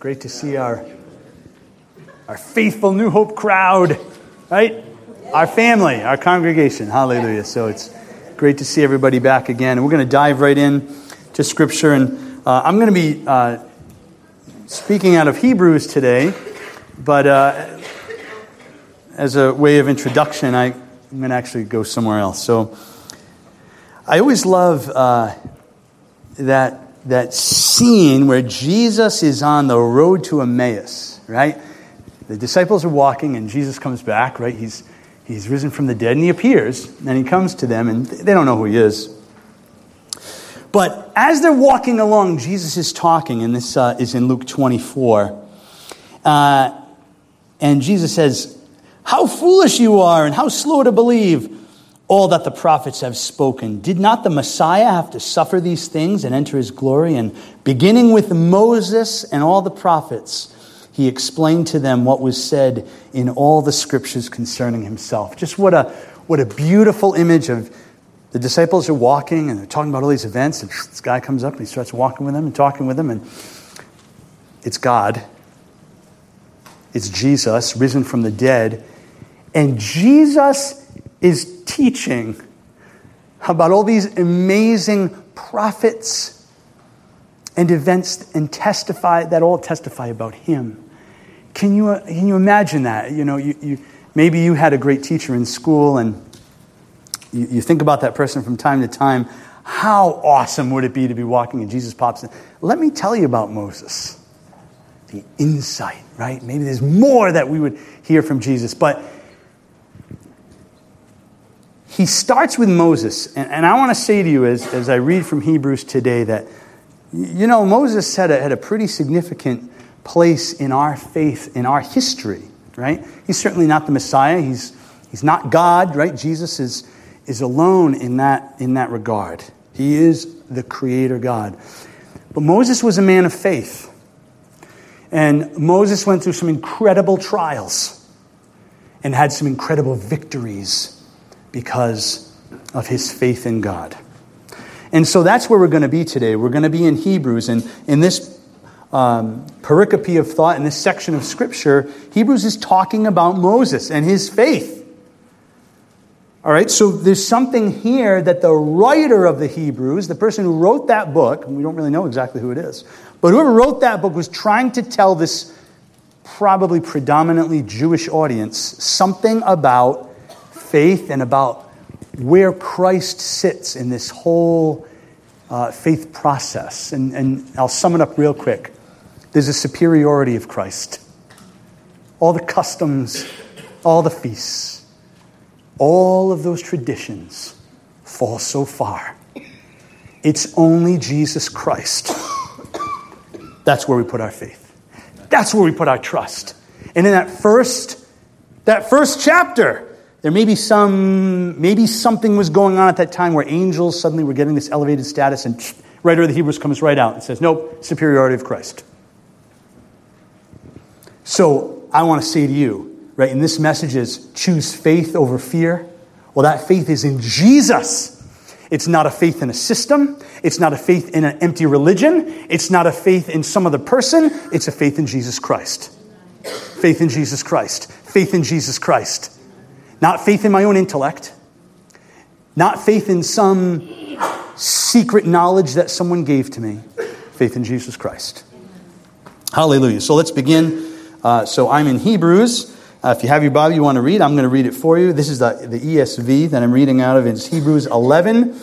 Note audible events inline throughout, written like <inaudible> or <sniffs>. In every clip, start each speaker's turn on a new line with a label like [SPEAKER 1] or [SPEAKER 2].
[SPEAKER 1] Great to see our, our faithful New Hope crowd, right? Our family, our congregation. Hallelujah. So it's great to see everybody back again. And we're going to dive right in to Scripture. And uh, I'm going to be uh, speaking out of Hebrews today, but uh, as a way of introduction, I, am going to actually go somewhere else. So I always love uh, that that scene where Jesus is on the road to Emmaus, right? The disciples are walking and Jesus comes back, right? He's, he's risen from the dead and he appears and he comes to them and they don't know who he is. But as they're walking along, Jesus is talking, and this uh, is in Luke 24. Uh, and Jesus says, How foolish you are, and how slow to believe all that the prophets have spoken. Did not the Messiah have to suffer these things and enter his glory? And beginning with Moses and all the prophets, he explained to them what was said in all the scriptures concerning himself. Just what a, what a beautiful image of the disciples are walking and they're talking about all these events, and this guy comes up and he starts walking with them and talking with them, and it's God. It's Jesus, risen from the dead. And Jesus is teaching about all these amazing prophets and events and testify that all testify about him. Can you, uh, can you imagine that? You know, you, you, maybe you had a great teacher in school and you, you think about that person from time to time. How awesome would it be to be walking and Jesus pops in? Let me tell you about Moses. The insight, right? Maybe there's more that we would hear from Jesus. But he starts with Moses. And, and I want to say to you, as, as I read from Hebrews today, that, you know, Moses had a, had a pretty significant place in our faith, in our history, right? He's certainly not the Messiah. He's, he's not God, right? Jesus is, is alone in that, in that regard. He is the creator God. But Moses was a man of faith. And Moses went through some incredible trials and had some incredible victories because of his faith in God. And so that's where we're going to be today. We're going to be in Hebrews. And in this um, pericope of thought, in this section of Scripture, Hebrews is talking about Moses and his faith. All right, so there's something here that the writer of the Hebrews, the person who wrote that book, we don't really know exactly who it is, but whoever wrote that book was trying to tell this probably predominantly Jewish audience something about faith and about where Christ sits in this whole uh, faith process. And, and I'll sum it up real quick. There's a superiority of Christ. All the customs, all the feasts, all of those traditions fall so far. It's only Jesus Christ. That's where we put our faith. That's where we put our trust. And in that first, that first chapter, there may be some, maybe something was going on at that time where angels suddenly were getting this elevated status, and writer of the Hebrews comes right out and says, Nope, superiority of Christ. So I want to say to you, right, and this message is choose faith over fear. Well, that faith is in Jesus. It's not a faith in a system. It's not a faith in an empty religion. It's not a faith in some other person. It's a faith in Jesus Christ. Faith in Jesus Christ. Faith in Jesus Christ. Not faith in my own intellect, not faith in some secret knowledge that someone gave to me. Faith in Jesus Christ. Hallelujah. So let's begin. Uh, so I'm in Hebrews. Uh, if you have your Bible you want to read, I'm going to read it for you. This is the, the ESV that I'm reading out of. It's Hebrews 11,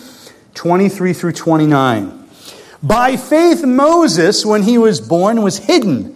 [SPEAKER 1] 23 through 29. By faith, Moses, when he was born, was hidden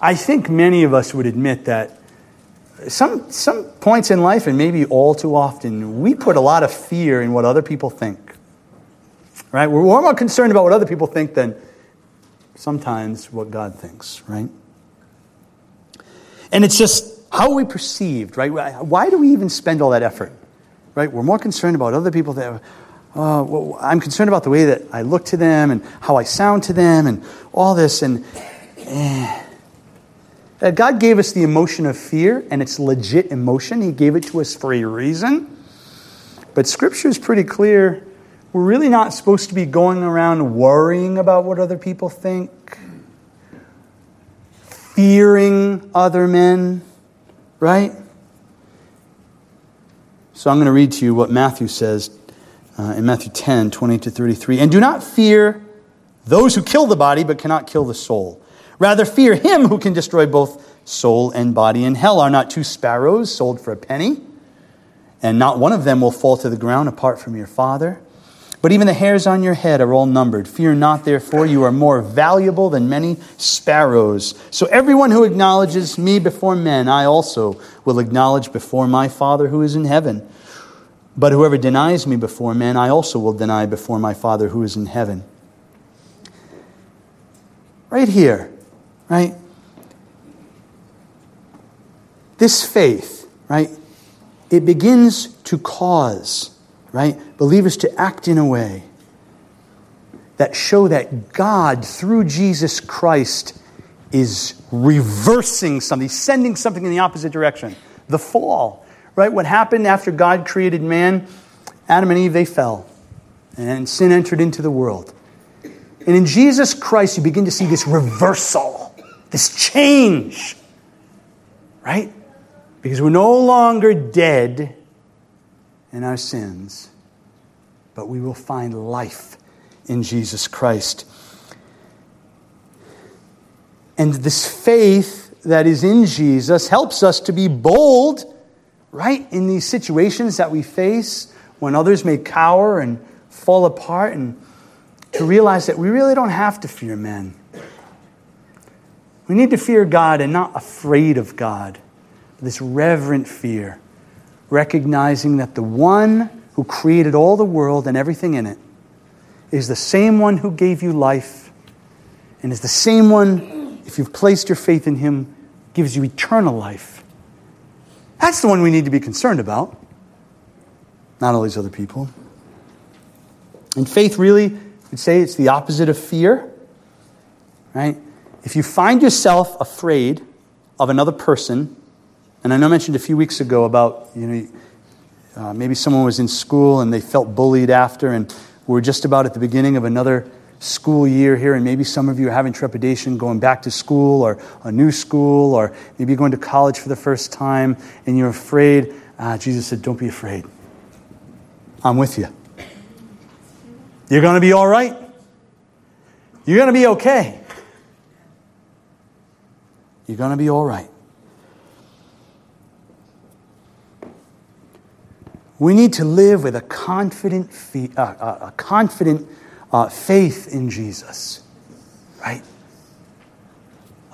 [SPEAKER 1] I think many of us would admit that some, some points in life, and maybe all too often, we put a lot of fear in what other people think. Right? We're more concerned about what other people think than sometimes what God thinks, right? And it's just how we perceived, right? Why do we even spend all that effort, right? We're more concerned about other people that, uh, well, I'm concerned about the way that I look to them and how I sound to them and all this. And eh. God gave us the emotion of fear, and it's legit emotion. He gave it to us for a reason. But Scripture is pretty clear. We're really not supposed to be going around worrying about what other people think, fearing other men, right? So I'm going to read to you what Matthew says uh, in Matthew 10 20 to 33. And do not fear those who kill the body but cannot kill the soul. Rather, fear him who can destroy both soul and body in hell. Are not two sparrows sold for a penny? And not one of them will fall to the ground apart from your Father. But even the hairs on your head are all numbered. Fear not, therefore, you are more valuable than many sparrows. So everyone who acknowledges me before men, I also will acknowledge before my Father who is in heaven. But whoever denies me before men, I also will deny before my Father who is in heaven. Right here, right? This faith, right? It begins to cause right? Believers to act in a way that show that God, through Jesus Christ, is reversing something, sending something in the opposite direction. The fall, right? What happened after God created man? Adam and Eve, they fell, and sin entered into the world. And in Jesus Christ, you begin to see this reversal, this change, right? Because we're no longer dead in our sins, but we will find life in Jesus Christ. And this faith that is in Jesus helps us to be bold, right, in these situations that we face when others may cower and fall apart, and to realize that we really don't have to fear men. We need to fear God and not afraid of God. This reverent fear recognizing that the one who created all the world and everything in it is the same one who gave you life and is the same one, if you've placed your faith in him, gives you eternal life. That's the one we need to be concerned about, not all these other people. And faith really would say it's the opposite of fear, right? If you find yourself afraid of another person, and I know I mentioned a few weeks ago about, you know, uh, maybe someone was in school and they felt bullied after, and we're just about at the beginning of another school year here, and maybe some of you are having trepidation going back to school or a new school, or maybe going to college for the first time, and you're afraid. Uh, Jesus said, Don't be afraid. I'm with you. You're going to be all right. You're going to be okay. You're going to be all right. We need to live with a confident, uh, uh, a confident uh, faith in Jesus, right?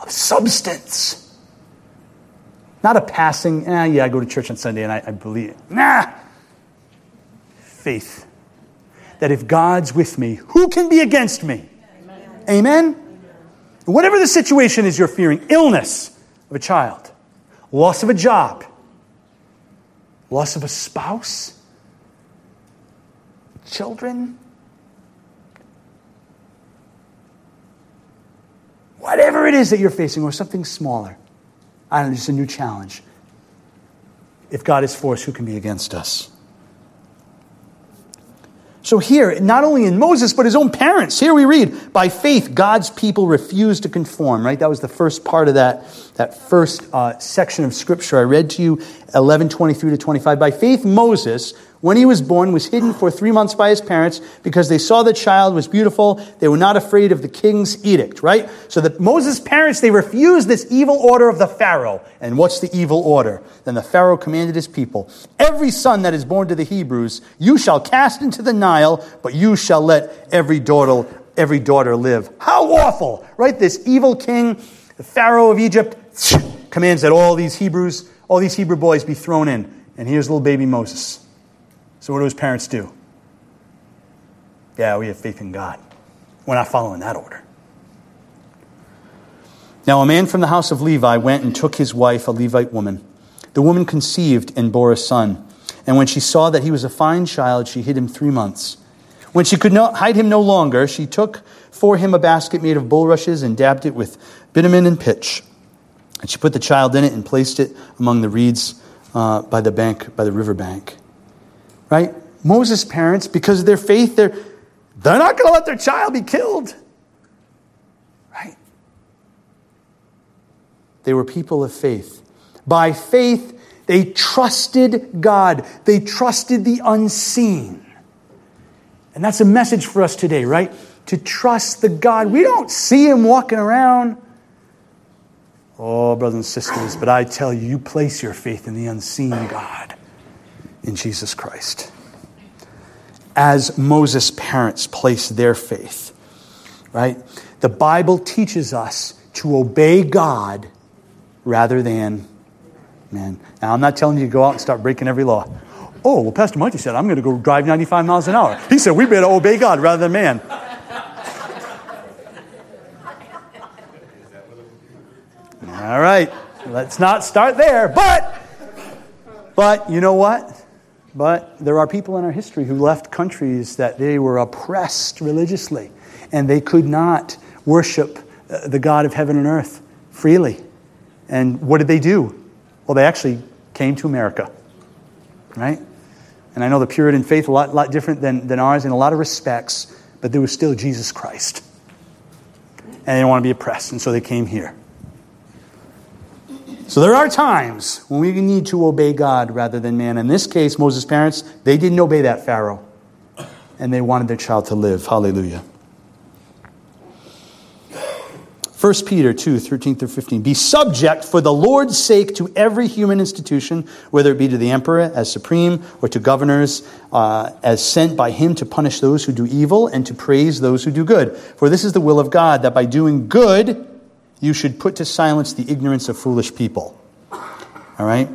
[SPEAKER 1] Of substance. Not a passing, eh, yeah, I go to church on Sunday and I, I believe it. Nah. Faith. That if God's with me, who can be against me? Amen. Amen? Whatever the situation is you're fearing illness of a child, loss of a job, loss of a spouse, children, whatever it is that you're facing, or something smaller. I don't know, just a new challenge. If God is for us, who can be against us? So, here, not only in Moses, but his own parents, here we read, by faith, God's people refused to conform, right? That was the first part of that, that first uh, section of scripture I read to you, 11 23 to 25. By faith, Moses, when he was born, was hidden for three months by his parents because they saw the child was beautiful. They were not afraid of the king's edict, right? So that Moses' parents, they refused this evil order of the Pharaoh. And what's the evil order? Then the Pharaoh commanded his people, Every son that is born to the Hebrews, you shall cast into the Nile, but you shall let every daughter, every daughter live. How awful, right? This evil king, the Pharaoh of Egypt, <sniffs> commands that all these Hebrews, all these Hebrew boys be thrown in. And here's little baby Moses. So, what do his parents do? Yeah, we have faith in God. We're not following that order. Now, a man from the house of Levi went and took his wife, a Levite woman. The woman conceived and bore a son. And when she saw that he was a fine child, she hid him three months. When she could not hide him no longer, she took for him a basket made of bulrushes and dabbed it with bitumen and pitch. And she put the child in it and placed it among the reeds uh, by the bank, by the river bank. Right? Moses' parents, because of their faith, they're, they're not going to let their child be killed. Right? They were people of faith. By faith, they trusted God, they trusted the unseen. And that's a message for us today, right? To trust the God. We don't see him walking around. Oh, brothers and sisters, but I tell you, you place your faith in the unseen God, in Jesus Christ. As Moses' parents placed their faith, right? The Bible teaches us to obey God rather than man. Now, I'm not telling you to go out and start breaking every law. Oh, well, Pastor Monty said, I'm going to go drive 95 miles an hour. He said, we better obey God rather than man. All right, let's not start there. But, but you know what? But there are people in our history who left countries that they were oppressed religiously, and they could not worship uh, the God of heaven and earth freely. And what did they do? Well, they actually came to America, right? And I know the Puritan faith a lot, lot different than, than ours in a lot of respects, but there was still Jesus Christ. And they didn't want to be oppressed, and so they came here. So there are times when we need to obey God rather than man. In this case, Moses' parents, they didn't obey that Pharaoh, and they wanted their child to live. Hallelujah. 1 Peter 2, 13 through 15. Be subject for the Lord's sake to every human institution, whether it be to the emperor as supreme or to governors uh, as sent by him to punish those who do evil and to praise those who do good. For this is the will of God, that by doing good, you should put to silence the ignorance of foolish people. All right?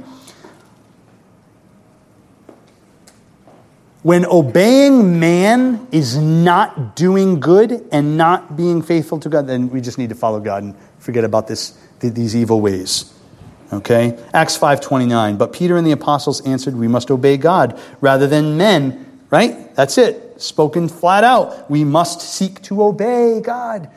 [SPEAKER 1] When obeying man is not doing good and not being faithful to God, then we just need to follow God and forget about this, these evil ways. Okay? Acts 5:29. But Peter and the apostles answered, "We must obey God rather than men." Right? That's it. Spoken flat out. We must seek to obey God.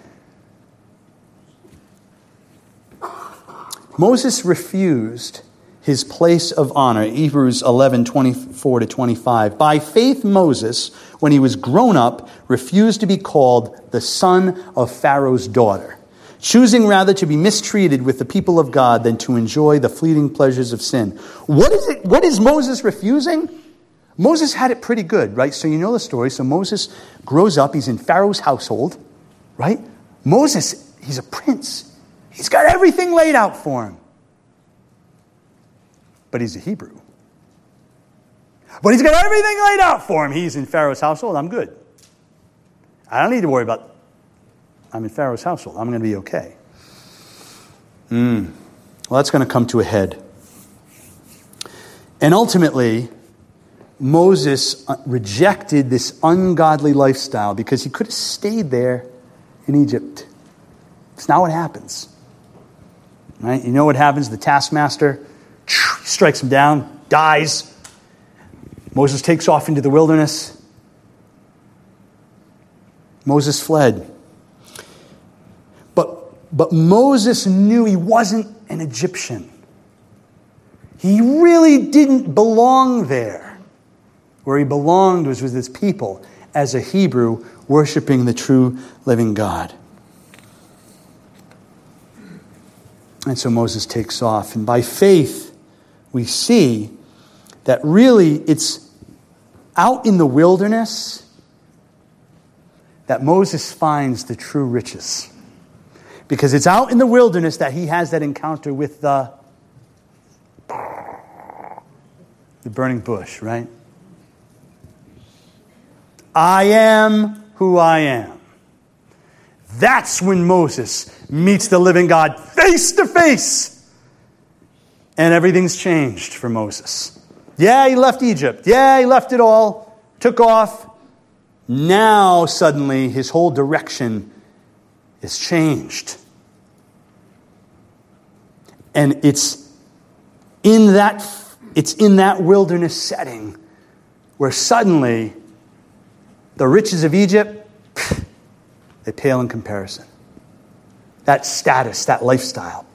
[SPEAKER 1] Moses refused his place of honor. Hebrews 11, 24 to 25. By faith, Moses, when he was grown up, refused to be called the son of Pharaoh's daughter, choosing rather to be mistreated with the people of God than to enjoy the fleeting pleasures of sin. What is it? What is Moses refusing? Moses had it pretty good, right? So you know the story. So Moses grows up, he's in Pharaoh's household, right? Moses, he's a prince. He's got everything laid out for him but he's a Hebrew. But he's got everything laid out for him. He's in Pharaoh's household. I'm good. I don't need to worry about, I'm in Pharaoh's household. I'm going to be okay. Mm. Well, that's going to come to a head. And ultimately, Moses uh, rejected this ungodly lifestyle because he could have stayed there in Egypt. It's not what happens. Right? You know what happens? The taskmaster strikes him down, dies. Moses takes off into the wilderness. Moses fled. But, but Moses knew he wasn't an Egyptian. He really didn't belong there. Where he belonged was with his people as a Hebrew worshiping the true living God. And so Moses takes off. And by faith, we see that really it's out in the wilderness that Moses finds the true riches. Because it's out in the wilderness that he has that encounter with the, the burning bush, right? I am who I am. That's when Moses meets the living God face to face. And everything's changed for Moses. Yeah, he left Egypt. Yeah, he left it all, took off. Now, suddenly, his whole direction is changed. And it's in that, it's in that wilderness setting where suddenly the riches of Egypt, they pale in comparison. That status, that lifestyle,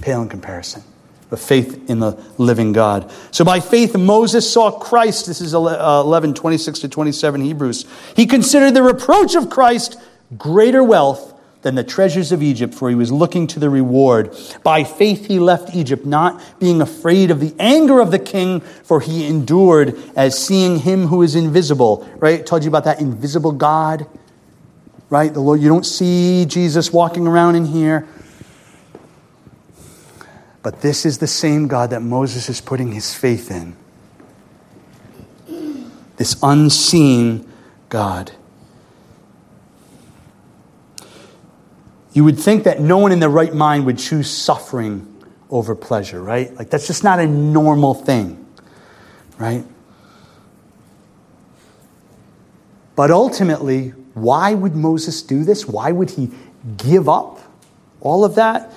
[SPEAKER 1] pale in comparison. But faith in the living God. So by faith, Moses saw Christ. This is uh, 11, 26 to 27 Hebrews. He considered the reproach of Christ greater wealth than the treasures of Egypt, for he was looking to the reward. By faith he left Egypt, not being afraid of the anger of the king, for he endured as seeing him who is invisible. Right? Told you about that invisible God. Right? The Lord, you don't see Jesus walking around in here. But this is the same God that Moses is putting his faith in. This unseen God. You would think that no one in their right mind would choose suffering over pleasure, right? Like that's just not a normal thing, right? But ultimately, why would Moses do this? Why would he give up all of that?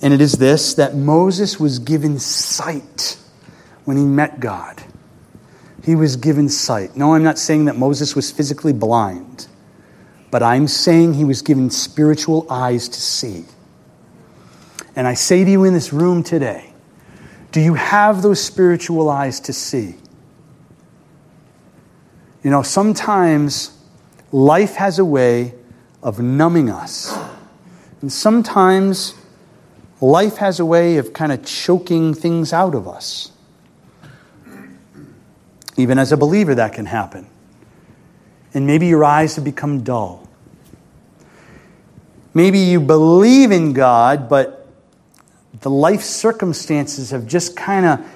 [SPEAKER 1] And it is this that Moses was given sight when he met God. He was given sight. No, I'm not saying that Moses was physically blind but I'm saying he was given spiritual eyes to see. And I say to you in this room today, do you have those spiritual eyes to see? You know, sometimes life has a way of numbing us. And sometimes life has a way of kind of choking things out of us. Even as a believer, that can happen and maybe your eyes have become dull. Maybe you believe in God, but the life circumstances have just kind of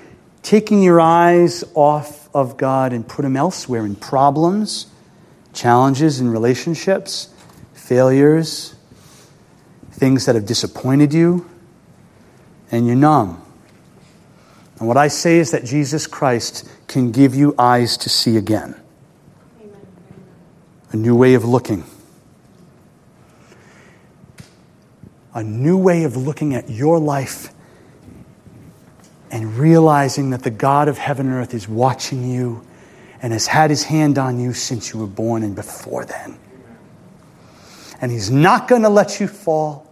[SPEAKER 1] taken your eyes off of God and put them elsewhere in problems, challenges in relationships, failures, things that have disappointed you, and you're numb. And what I say is that Jesus Christ can give you eyes to see again a new way of looking, a new way of looking at your life and realizing that the God of heaven and earth is watching you and has had his hand on you since you were born and before then. And he's not going to let you fall.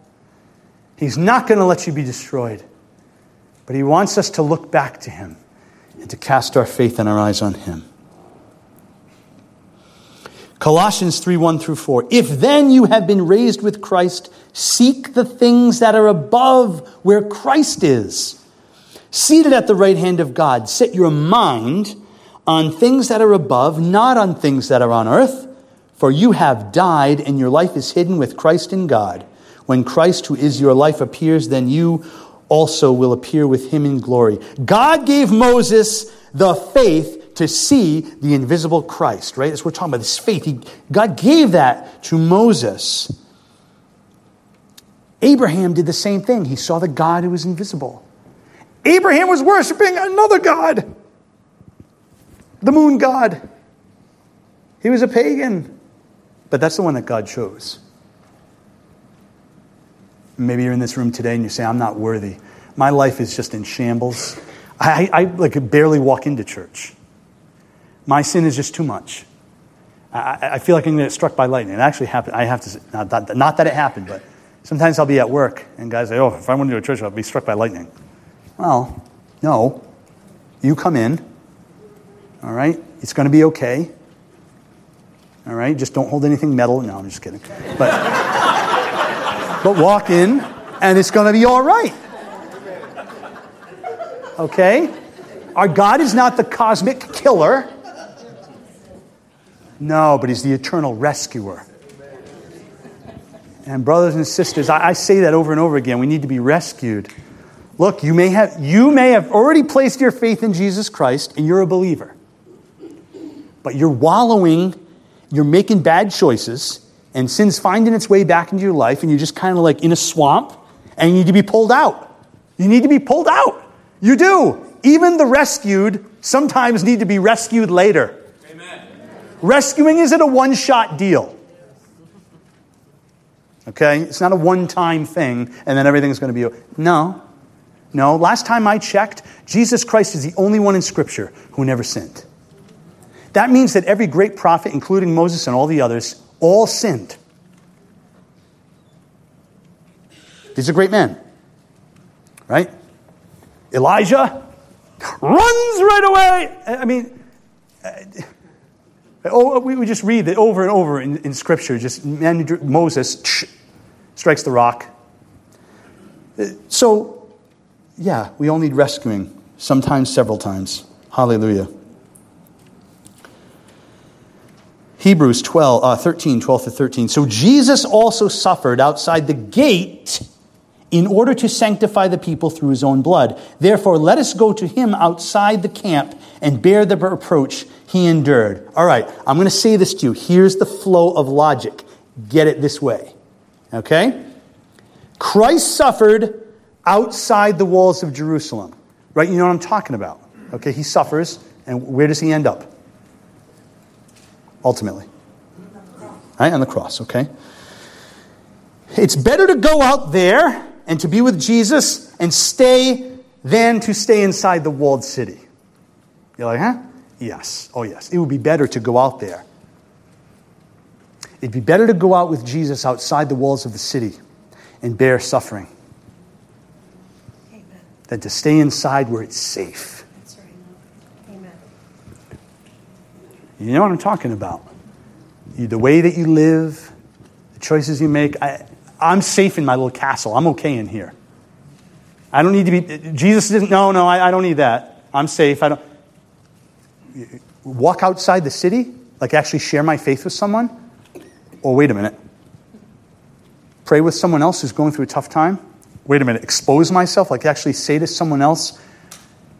[SPEAKER 1] He's not going to let you be destroyed. But he wants us to look back to him and to cast our faith and our eyes on him. Colossians 3 1 through 4. If then you have been raised with Christ, seek the things that are above where Christ is. Seated at the right hand of God, set your mind on things that are above, not on things that are on earth. For you have died, and your life is hidden with Christ in God. When Christ, who is your life, appears, then you also will appear with him in glory. God gave Moses the faith to see the invisible Christ, right? That's what we're talking about, this faith. He, God gave that to Moses. Abraham did the same thing. He saw the God who was invisible. Abraham was worshiping another God, the moon God. He was a pagan, but that's the one that God chose. Maybe you're in this room today and you say, I'm not worthy. My life is just in shambles. I, I like barely walk into church. My sin is just too much. I, I feel like I'm going to get struck by lightning. It actually happened. I have to, not that, not that it happened, but sometimes I'll be at work and guys say, oh, if I went to a church, I'll be struck by lightning. Well, no. You come in, all right? It's going to be okay. All right? Just don't hold anything metal. No, I'm just kidding. But, <laughs> but walk in, and it's going to be all right. Okay? Our God is not the cosmic killer. No, but he's the eternal rescuer. And brothers and sisters, I, I, say that over and over again. We need to be rescued. Look, you may have you may have already placed your faith in Jesus Christ and you're a believer. But you're wallowing, you're making bad choices, and sin's finding its way back into your life, and you're just kind of like in a swamp, and you need to be pulled out. You need to be pulled out. You do. Even the rescued sometimes need to be rescued later. Amen. Rescuing isn't a one shot deal. Okay? It's not a one time thing and then everything's going to be. No. No. Last time I checked, Jesus Christ is the only one in Scripture who never sinned. That means that every great prophet, including Moses and all the others, all sinned. These are great men. Right? Elijah runs right away. I mean, uh, oh, we, just read it over and over in, in Scripture. Just Moses strikes the rock. So, yeah, we all need rescuing, sometimes several times. Hallelujah. Hebrews 12, uh, 13, 12 to 13. So Jesus also suffered outside the gate in order to sanctify the people through his own blood. Therefore, let us go to him outside the camp and bear the reproach he endured. All right, I'm going to say this to you. Here's the flow of logic. Get it this way. Okay? Christ suffered outside the walls of Jerusalem. Right? You know what I'm talking about. Okay, he suffers, and where does he end up? Ultimately. Right? On the cross, okay? It's better to go out there and to be with Jesus and stay than to stay inside the walled city. You're like, huh? Yes. Oh, yes. It would be better to go out there. It'd be better to go out with Jesus outside the walls of the city and bear suffering Amen. than to stay inside where it's safe. That's right. Amen. You know what I'm talking about. The way that you live, the choices you make. I, I'm safe in my little castle. I'm okay in here. I don't need to be. Jesus didn't. No, no, I, I don't need that. I'm safe. I don't. Walk outside the city, like actually share my faith with someone. Or wait a minute. Pray with someone else who's going through a tough time. Wait a minute. Expose myself, like actually say to someone else,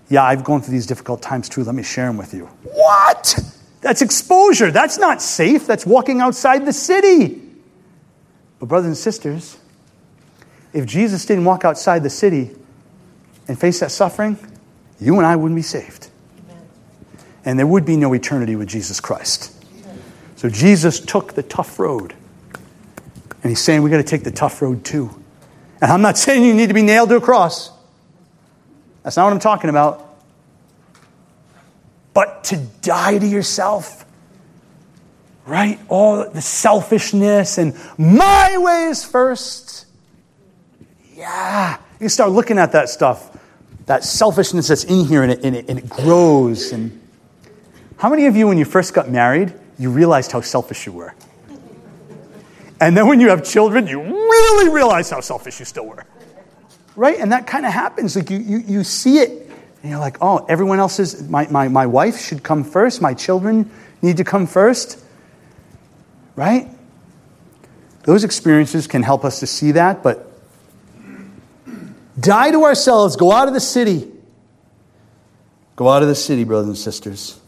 [SPEAKER 1] "Yeah, I've gone through these difficult times too. Let me share them with you." What? That's exposure. That's not safe. That's walking outside the city. But, brothers and sisters, if Jesus didn't walk outside the city and face that suffering, you and I wouldn't be saved. Amen. And there would be no eternity with Jesus Christ. Amen. So Jesus took the tough road. And he's saying we got to take the tough road too. And I'm not saying you need to be nailed to a cross. That's not what I'm talking about. But to die to yourself right? All the selfishness and my ways first. Yeah. You start looking at that stuff, that selfishness that's in here, and it, and it, and it grows. And how many of you, when you first got married, you realized how selfish you were? And then when you have children, you really realize how selfish you still were. Right? And that kind of happens. Like you, you, you see it, and you're like, oh, everyone else's, my, my, my wife should come first, my children need to come first. Right? Those experiences can help us to see that, but die to ourselves, go out of the city. Go out of the city, brothers and sisters.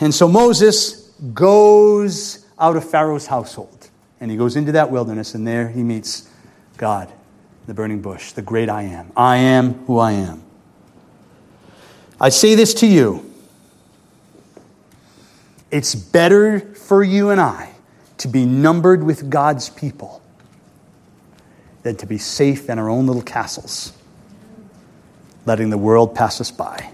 [SPEAKER 1] And so Moses goes out of Pharaoh's household, and he goes into that wilderness, and there he meets God, the burning bush, the great I am. I am who I am. I say this to you it's better for you and I to be numbered with God's people than to be safe in our own little castles, letting the world pass us by.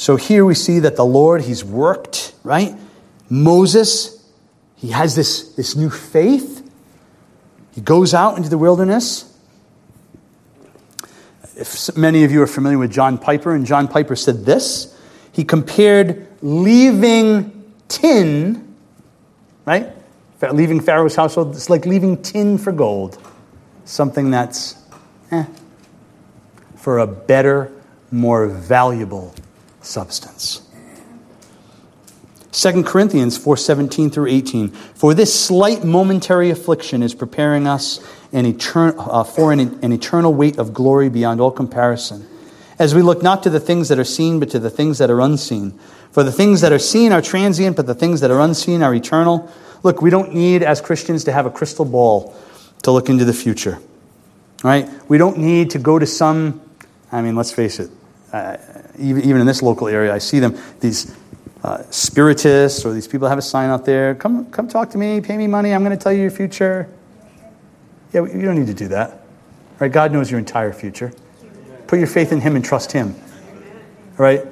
[SPEAKER 1] So here we see that the Lord, He's worked, right? Moses, he has this, this new faith. He goes out into the wilderness. If many of you are familiar with John Piper, and John Piper said this he compared leaving tin, right, Leaving Pharaoh's household, it's like leaving tin for gold. Something that's eh, for a better, more valuable substance. 2 Corinthians 4:17 through 18 For this slight momentary affliction is preparing us an etern- uh, for an, an eternal weight of glory beyond all comparison. As we look not to the things that are seen but to the things that are unseen. For the things that are seen are transient but the things that are unseen are eternal. Look we don't need as Christians to have a crystal ball to look into the future right? We don't need to go to some I mean let's face it uh, even, even in this local area I see them these uh, spiritists or these people have a sign out there come, come talk to me, pay me money, I'm going to tell you your future. Yeah, you don't need to do that. Right? God knows your entire future. Put your faith in Him and trust Him. Right?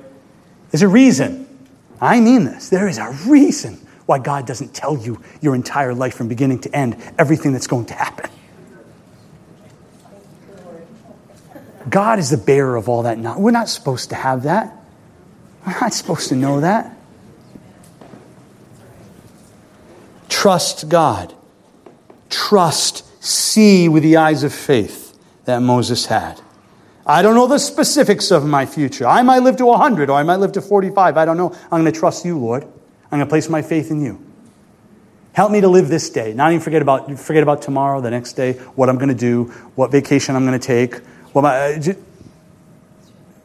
[SPEAKER 1] There's a reason. I mean this. There is a reason why God doesn't tell you your entire life from beginning to end, everything that's going to happen. God is the bearer of all that. We're not supposed to have that. We're not supposed to know that. Trust God. Trust, see with the eyes of faith that Moses had. I don't know the specifics of my future. I might live to 100 or I might live to 45. I don't know. I'm going to trust you, Lord. I'm going to place my faith in you. Help me to live this day. Not even forget about, forget about tomorrow, the next day, what I'm going to do, what vacation I'm going to take. What my, uh,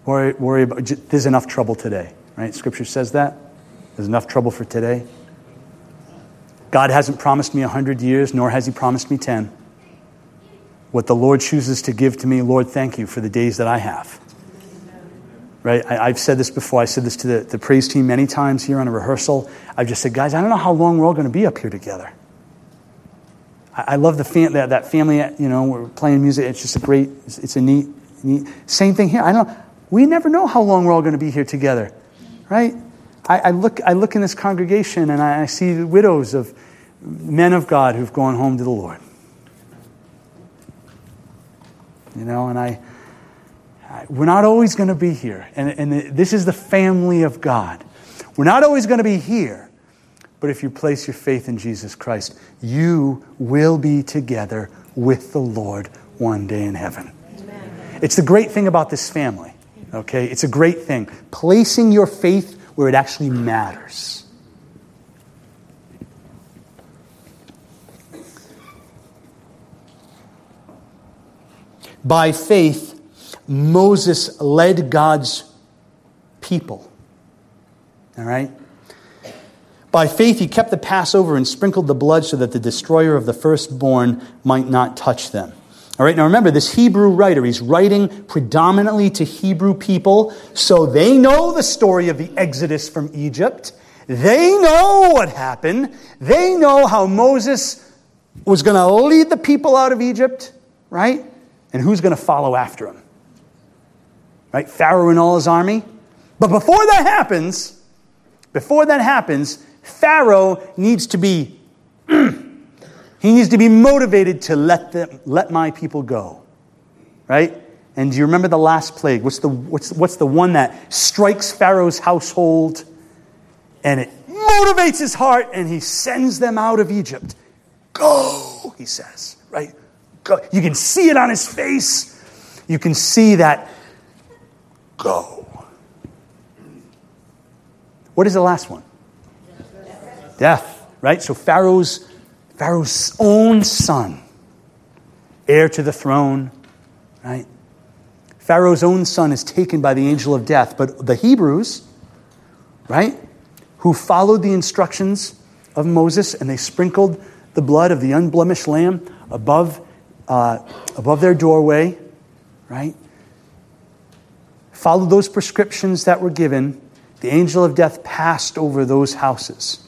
[SPEAKER 1] worry, worry about, there's enough trouble today, right? Scripture says that. There's enough trouble for today. God hasn't promised me a hundred years, nor has He promised me ten. What the Lord chooses to give to me, Lord, thank you for the days that I have. Right? I, have said this before. I said this to the, the praise team many times here on a rehearsal. I've just said, guys, I don't know how long we're all going to be up here together. I, love the fam- that, that family, you know, we're playing music. It's just a great, it's, it's a neat, neat. Same thing here. I don't. We never know how long we're all going to be here together. Right? I, I, look, I look in this congregation and I, I see widows of men of God who've gone home to the Lord. You know, and I, I we're not always going to be here. And, and this is the family of God. We're not always going to be here. But if you place your faith in Jesus Christ, you will be together with the Lord one day in heaven. Amen. It's the great thing about this family, okay? It's a great thing. Placing your faith where it actually matters. By faith, Moses led God's people. All right? By faith, he kept the Passover and sprinkled the blood so that the destroyer of the firstborn might not touch them. All right, now remember, this Hebrew writer, he's writing predominantly to Hebrew people, so they know the story of the Exodus from Egypt. They know what happened. They know how Moses was going to lead the people out of Egypt, right? And who's going to follow after him? Right? Pharaoh and all his army. But before that happens, before that happens, Pharaoh needs to be <clears throat> He needs to be motivated to let, them, let my people go. Right? And do you remember the last plague? What's the, what's, what's the one that strikes Pharaoh's household and it motivates his heart and he sends them out of Egypt? Go, he says, right? Go. You can see it on his face. You can see that go. What is the last one? Death, right? So Pharaoh's Pharaoh's own son, heir to the throne, right? Pharaoh's own son is taken by the angel of death, but the Hebrews, right, who followed the instructions of Moses and they sprinkled the blood of the unblemished lamb above, uh, above their doorway, right? Followed those prescriptions that were given, the angel of death passed over those houses.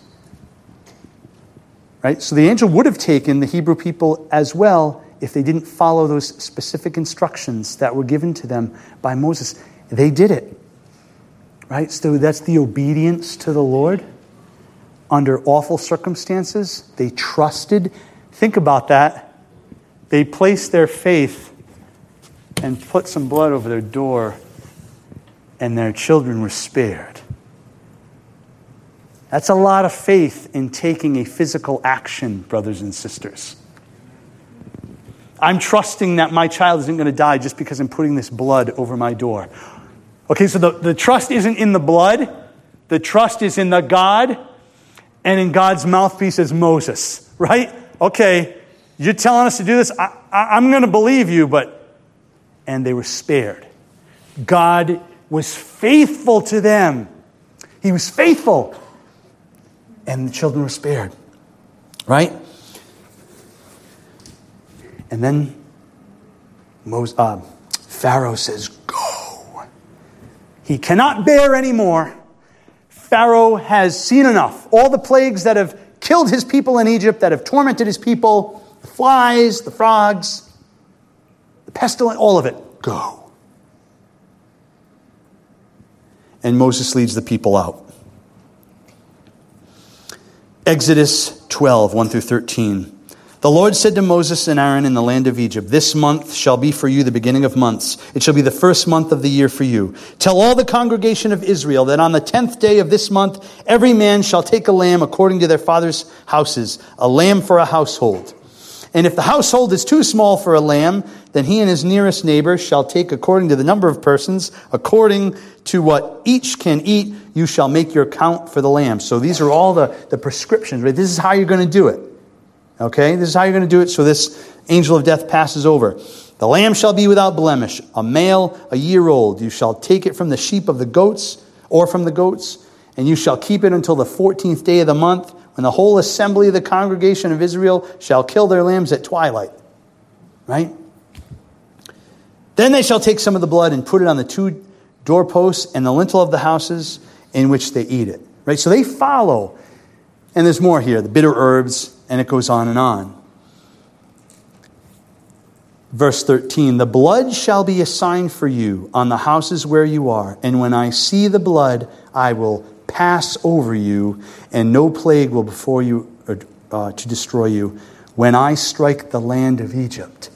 [SPEAKER 1] Right? So the angel would have taken the Hebrew people as well if they didn't follow those specific instructions that were given to them by Moses. They did it. Right? So that's the obedience to the Lord under awful circumstances. They trusted. Think about that. They placed their faith and put some blood over their door, and their children were spared. That's a lot of faith in taking a physical action, brothers and sisters. I'm trusting that my child isn't going to die just because I'm putting this blood over my door. Okay, so the, the trust isn't in the blood, the trust is in the God and in God's mouthpiece as Moses, right? Okay, you're telling us to do this. I, I, I'm going to believe you, but. And they were spared. God was faithful to them. He was faithful. And the children were spared, right? And then Moses, uh, Pharaoh says, Go. He cannot bear anymore. Pharaoh has seen enough. All the plagues that have killed his people in Egypt, that have tormented his people, the flies, the frogs, the pestilence, all of it, go. And Moses leads the people out. Exodus 12, 1 through 13. The Lord said to Moses and Aaron in the land of Egypt, This month shall be for you the beginning of months. It shall be the first month of the year for you. Tell all the congregation of Israel that on the tenth day of this month, every man shall take a lamb according to their father's houses, a lamb for a household. And if the household is too small for a lamb, then he and his nearest neighbor shall take according to the number of persons, according to what each can eat, you shall make your count for the lamb. So these are all the, the prescriptions, right? This is how you're going to do it. Okay, this is how you're going to do it. So this angel of death passes over. The lamb shall be without blemish, a male, a year old. You shall take it from the sheep of the goats, or from the goats, and you shall keep it until the 14th day of the month, when the whole assembly of the congregation of Israel shall kill their lambs at twilight. Right? Then they shall take some of the blood and put it on the two doorposts and the lintel of the houses in which they eat it. Right? So they follow. And there's more here the bitter herbs, and it goes on and on. Verse 13 The blood shall be a sign for you on the houses where you are, and when I see the blood, I will pass over you, and no plague will before you uh, to destroy you when I strike the land of Egypt.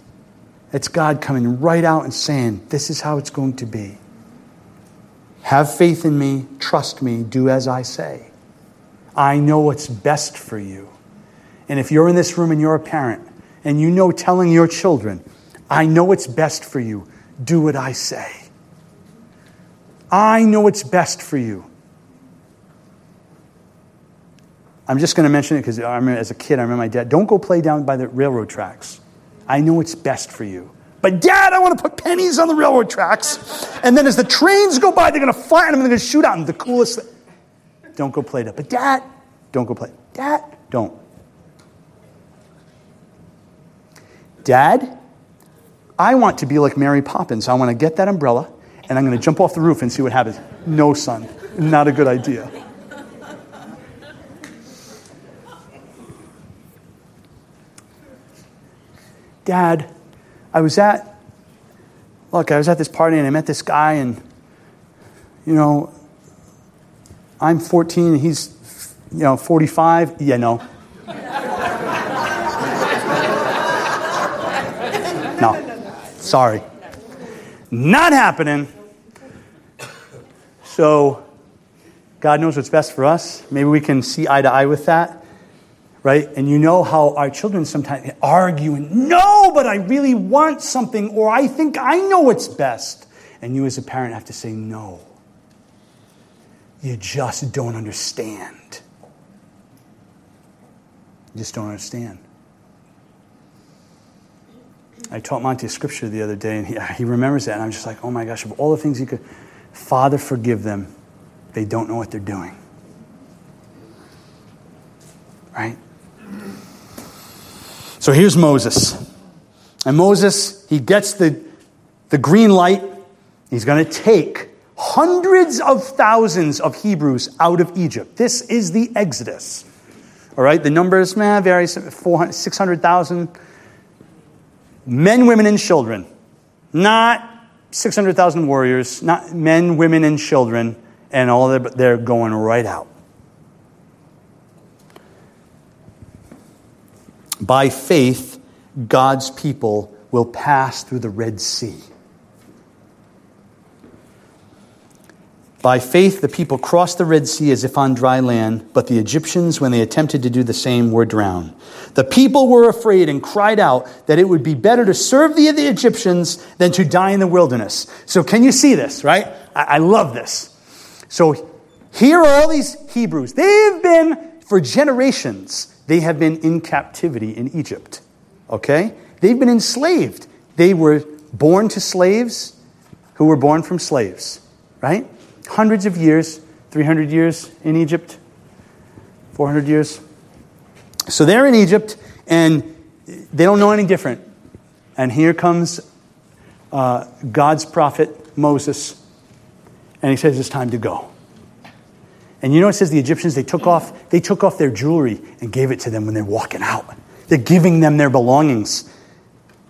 [SPEAKER 1] It's God coming right out and saying, This is how it's going to be. Have faith in me, trust me, do as I say. I know what's best for you. And if you're in this room and you're a parent and you know telling your children, I know what's best for you, do what I say. I know what's best for you. I'm just going to mention it because I remember as a kid, I remember my dad, don't go play down by the railroad tracks. I know it's best for you. But dad, I want to put pennies on the railroad tracks. And then as the trains go by, they're going to fire them and they're going to shoot out. And the coolest thing. Don't go play that. But dad, don't go play. Dad, don't. Dad, I want to be like Mary Poppins. I want to get that umbrella and I'm going to jump off the roof and see what happens. No, son, not a good idea. Dad, I was at, look, I was at this party and I met this guy, and, you know, I'm 14 and he's, you know, 45. Yeah, no. <laughs> No. Sorry. Not happening. So, God knows what's best for us. Maybe we can see eye to eye with that, right? And you know how our children sometimes argue and, no, but I really want something, or I think I know what's best. And you, as a parent, have to say, no. You just don't understand. You just don't understand. I taught Monty scripture the other day, and he, <laughs> he remembers that. And I'm just like, oh my gosh, of all the things he could, Father, forgive them. They don't know what they're doing. Right? So here's Moses. And Moses, he gets the, the green light. He's going to take hundreds of thousands of Hebrews out of Egypt. This is the Exodus. All right, the numbers man, vary 600,000 men, women, and children. Not 600,000 warriors, not men, women, and children, and all but they're going right out. By faith, God's people will pass through the Red Sea. By faith, the people crossed the Red Sea as if on dry land, but the Egyptians, when they attempted to do the same, were drowned. The people were afraid and cried out that it would be better to serve the, the Egyptians than to die in the wilderness. So, can you see this, right? I, I love this. So, here are all these Hebrews. They've been, for generations, they have been in captivity in Egypt. Okay? They've been enslaved. They were born to slaves who were born from slaves, right? hundreds of years, 300 years in Egypt, 400 years. So they're in Egypt and they don't know any different. And here comes uh, God's prophet Moses, and he says it's time to go. And you know it says the Egyptians they took off they took off their jewelry and gave it to them when they're walking out. They're giving them their belongings.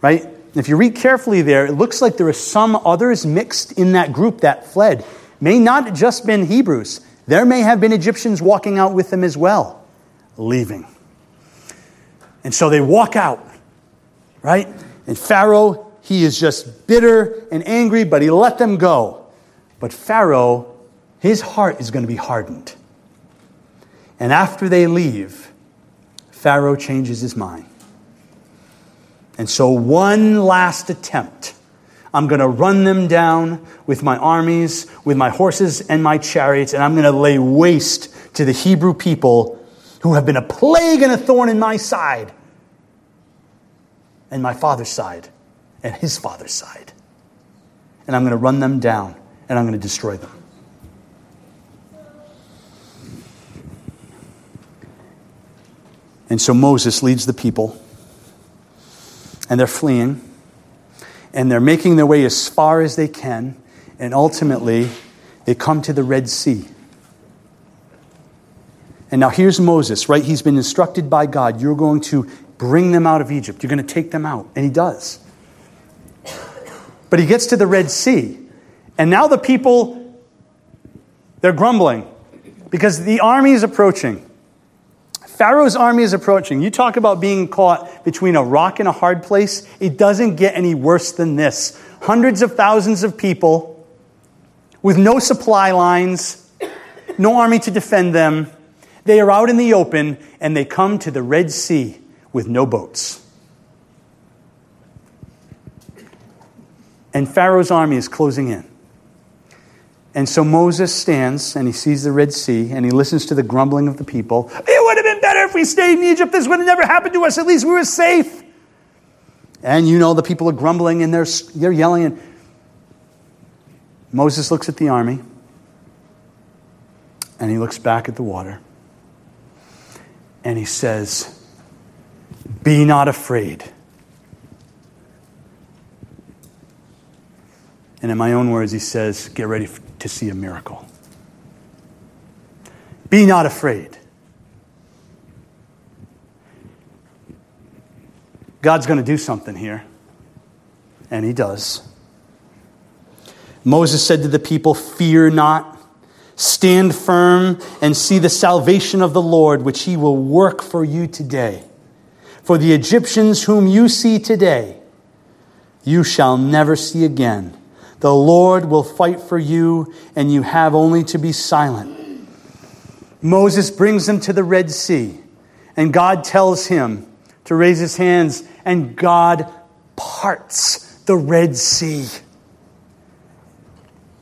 [SPEAKER 1] Right? If you read carefully there, it looks like there are some others mixed in that group that fled may not just been Hebrews. There may have been Egyptians walking out with them as well, leaving. And so they walk out, right? And Pharaoh, he is just bitter and angry, but he let them go. But Pharaoh, his heart is going to be hardened. And after they leave, Pharaoh changes his mind. And so, one last attempt I'm going to run them down with my armies, with my horses and my chariots, and I'm going to lay waste to the Hebrew people who have been a plague and a thorn in my side, and my father's side, and his father's side. And I'm going to run them down, and I'm going to destroy them. And so Moses leads the people, and they're fleeing and they're making their way as far as they can, and ultimately they come to the Red Sea. And now here's Moses, right? He's been instructed by God, you're going to bring them out of Egypt, you're going to take them out. And he does. But he gets to the Red Sea, and now the people, they're grumbling because the army is approaching. Pharaoh's army is approaching. You talk about being caught between a rock and a hard place. It doesn't get any worse than this. Hundreds of thousands of people with no supply lines, no army to defend them. They are out in the open and they come to the Red Sea with no boats. And Pharaoh's army is closing in. And so Moses stands and he sees the Red Sea and he listens to the grumbling of the people. It would if we stayed in Egypt. This would have never happened to us. At least we were safe. And you know, the people are grumbling and they're, they're yelling. And Moses looks at the army and he looks back at the water and he says, Be not afraid. And in my own words, he says, Get ready to see a miracle. Be not afraid. God's going to do something here. And he does. Moses said to the people, Fear not. Stand firm and see the salvation of the Lord, which he will work for you today. For the Egyptians whom you see today, you shall never see again. The Lord will fight for you, and you have only to be silent. Moses brings them to the Red Sea, and God tells him to raise his hands, and God parts the Red Sea.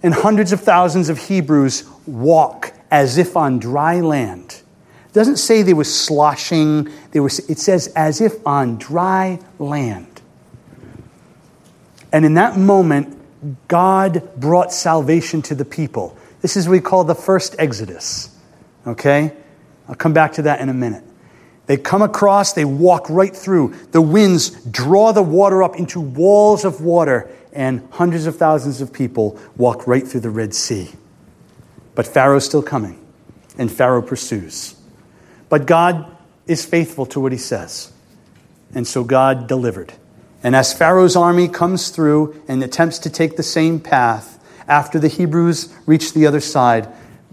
[SPEAKER 1] And hundreds of thousands of Hebrews walk as if on dry land. It doesn't say they were sloshing, they were, it says as if on dry land. And in that moment, God brought salvation to the people. This is what we call the first Exodus. Okay? I'll come back to that in a minute. They come across, they walk right through. The winds draw the water up into walls of water, and hundreds of thousands of people walk right through the Red Sea. But Pharaoh's still coming, and Pharaoh pursues. But God is faithful to what he says. And so God delivered. And as Pharaoh's army comes through and attempts to take the same path, after the Hebrews reach the other side,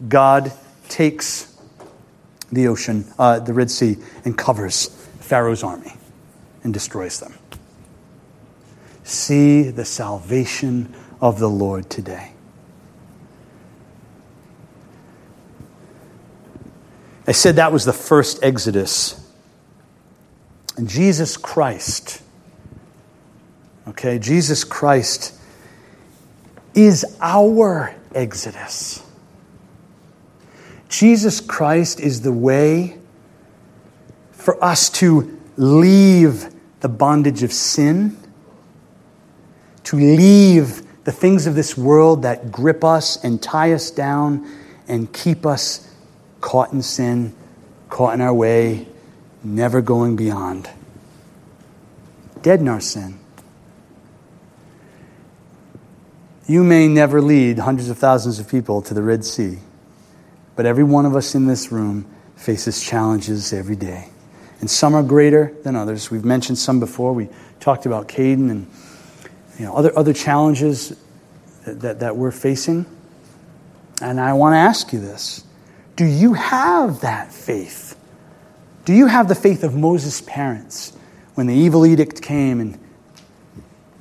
[SPEAKER 1] God takes the ocean, uh, the Red Sea, and covers Pharaoh's army and destroys them. See the salvation of the Lord today. I said that was the first Exodus. And Jesus Christ, okay, Jesus Christ is our Exodus. Jesus Christ is the way for us to leave the bondage of sin, to leave the things of this world that grip us and tie us down and keep us caught in sin, caught in our way, never going beyond. Dead in our sin. You may never lead hundreds of thousands of people to the Red Sea, but every one of us in this room faces challenges every day. And some are greater than others. We've mentioned some before. We talked about Caden and you know, other, other challenges that, that, that we're facing. And I want to ask you this Do you have that faith? Do you have the faith of Moses' parents when the evil edict came and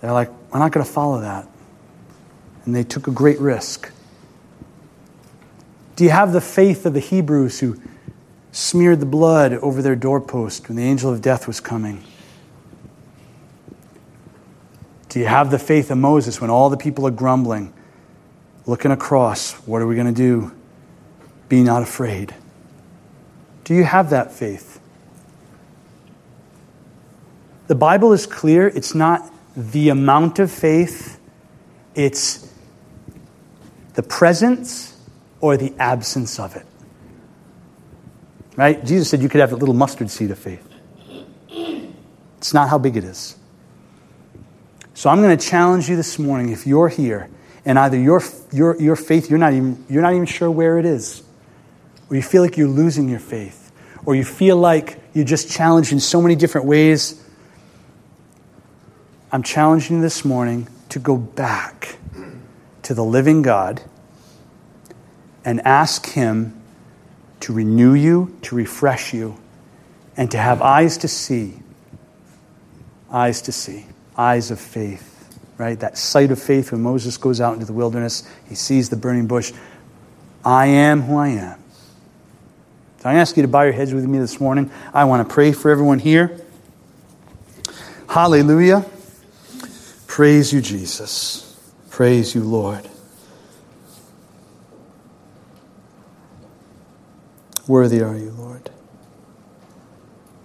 [SPEAKER 1] they're like, we're not going to follow that? And they took a great risk. Do you have the faith of the Hebrews who smeared the blood over their doorpost when the angel of death was coming? Do you have the faith of Moses when all the people are grumbling, looking across? What are we going to do? Be not afraid. Do you have that faith? The Bible is clear. It's not the amount of faith, it's the presence or the absence of it. Right? Jesus said you could have a little mustard seed of faith. It's not how big it is. So I'm going to challenge you this morning if you're here and either your, your, your faith, you're not, even, you're not even sure where it is, or you feel like you're losing your faith, or you feel like you're just challenged in so many different ways, I'm challenging you this morning to go back to the living God and ask Him to renew you, to refresh you, and to have eyes to see. Eyes to see eyes of faith, right? That sight of faith when Moses goes out into the wilderness, he sees the burning bush. I am who I am. So I ask you to bow your heads with me this morning. I want to pray for everyone here. Hallelujah. Praise you, Jesus. Praise you, Lord. Worthy are you, Lord.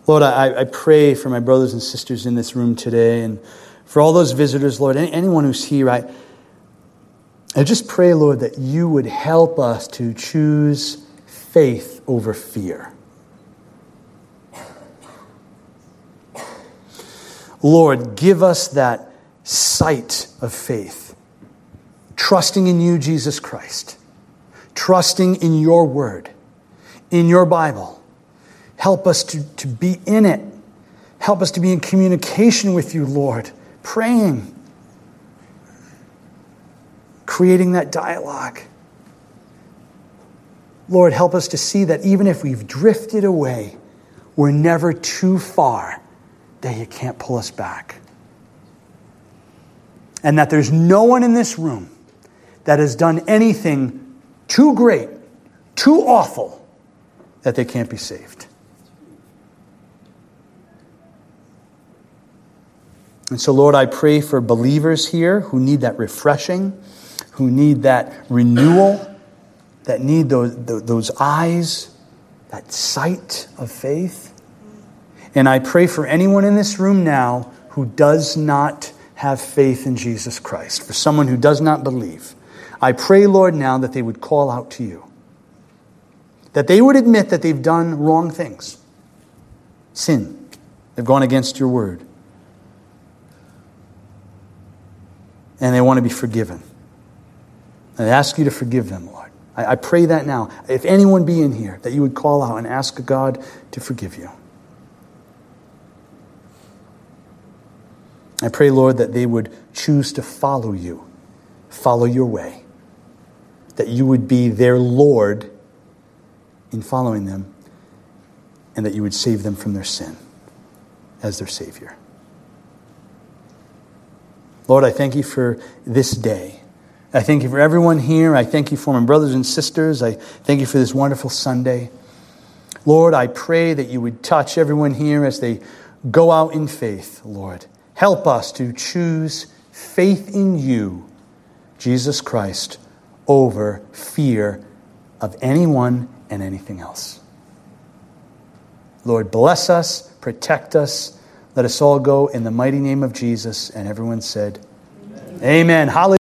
[SPEAKER 1] Lord, I, I pray for my brothers and sisters in this room today and for all those visitors, Lord, any, anyone who's here, I, I just pray, Lord, that you would help us to choose faith over fear. Lord, give us that sight of faith, trusting in you, Jesus Christ, trusting in your word, in your Bible Help us to, to be in it. Help us to be in communication with you, Lord, praying, creating that dialogue. Lord, help us to see that even if we've drifted away, we're never too far that you can't pull us back. And that there's no one in this room that has done anything too great, too awful, that they can't be saved. And so, Lord, I pray for believers here who need that refreshing, who need that renewal, that need those, those eyes, that sight of faith. And I pray for anyone in this room now who does not have faith in Jesus Christ, for someone who does not believe. I pray, Lord, now that they would call out to you, that they would admit that they've done wrong things, sin, they've gone against your word. and they want to be forgiven. I ask you to forgive them, Lord. I, I pray that now. If anyone be in here, that you would call out and ask God to forgive you. I pray, Lord, that they would choose to follow you, follow your way, that you would be their Lord in following them, and that you would save them from their sin as their Savior. Lord, I thank you for this day. I thank you for everyone here. I thank you for my brothers and sisters. I thank you for this wonderful Sunday. Lord, I pray that you would touch everyone here as they go out in faith, Lord. Help us to choose faith in you, Jesus Christ, over fear of anyone and anything else. Lord, bless us, protect us. Let us all go in the mighty name of Jesus. And everyone said, Amen. Amen. Hallelujah.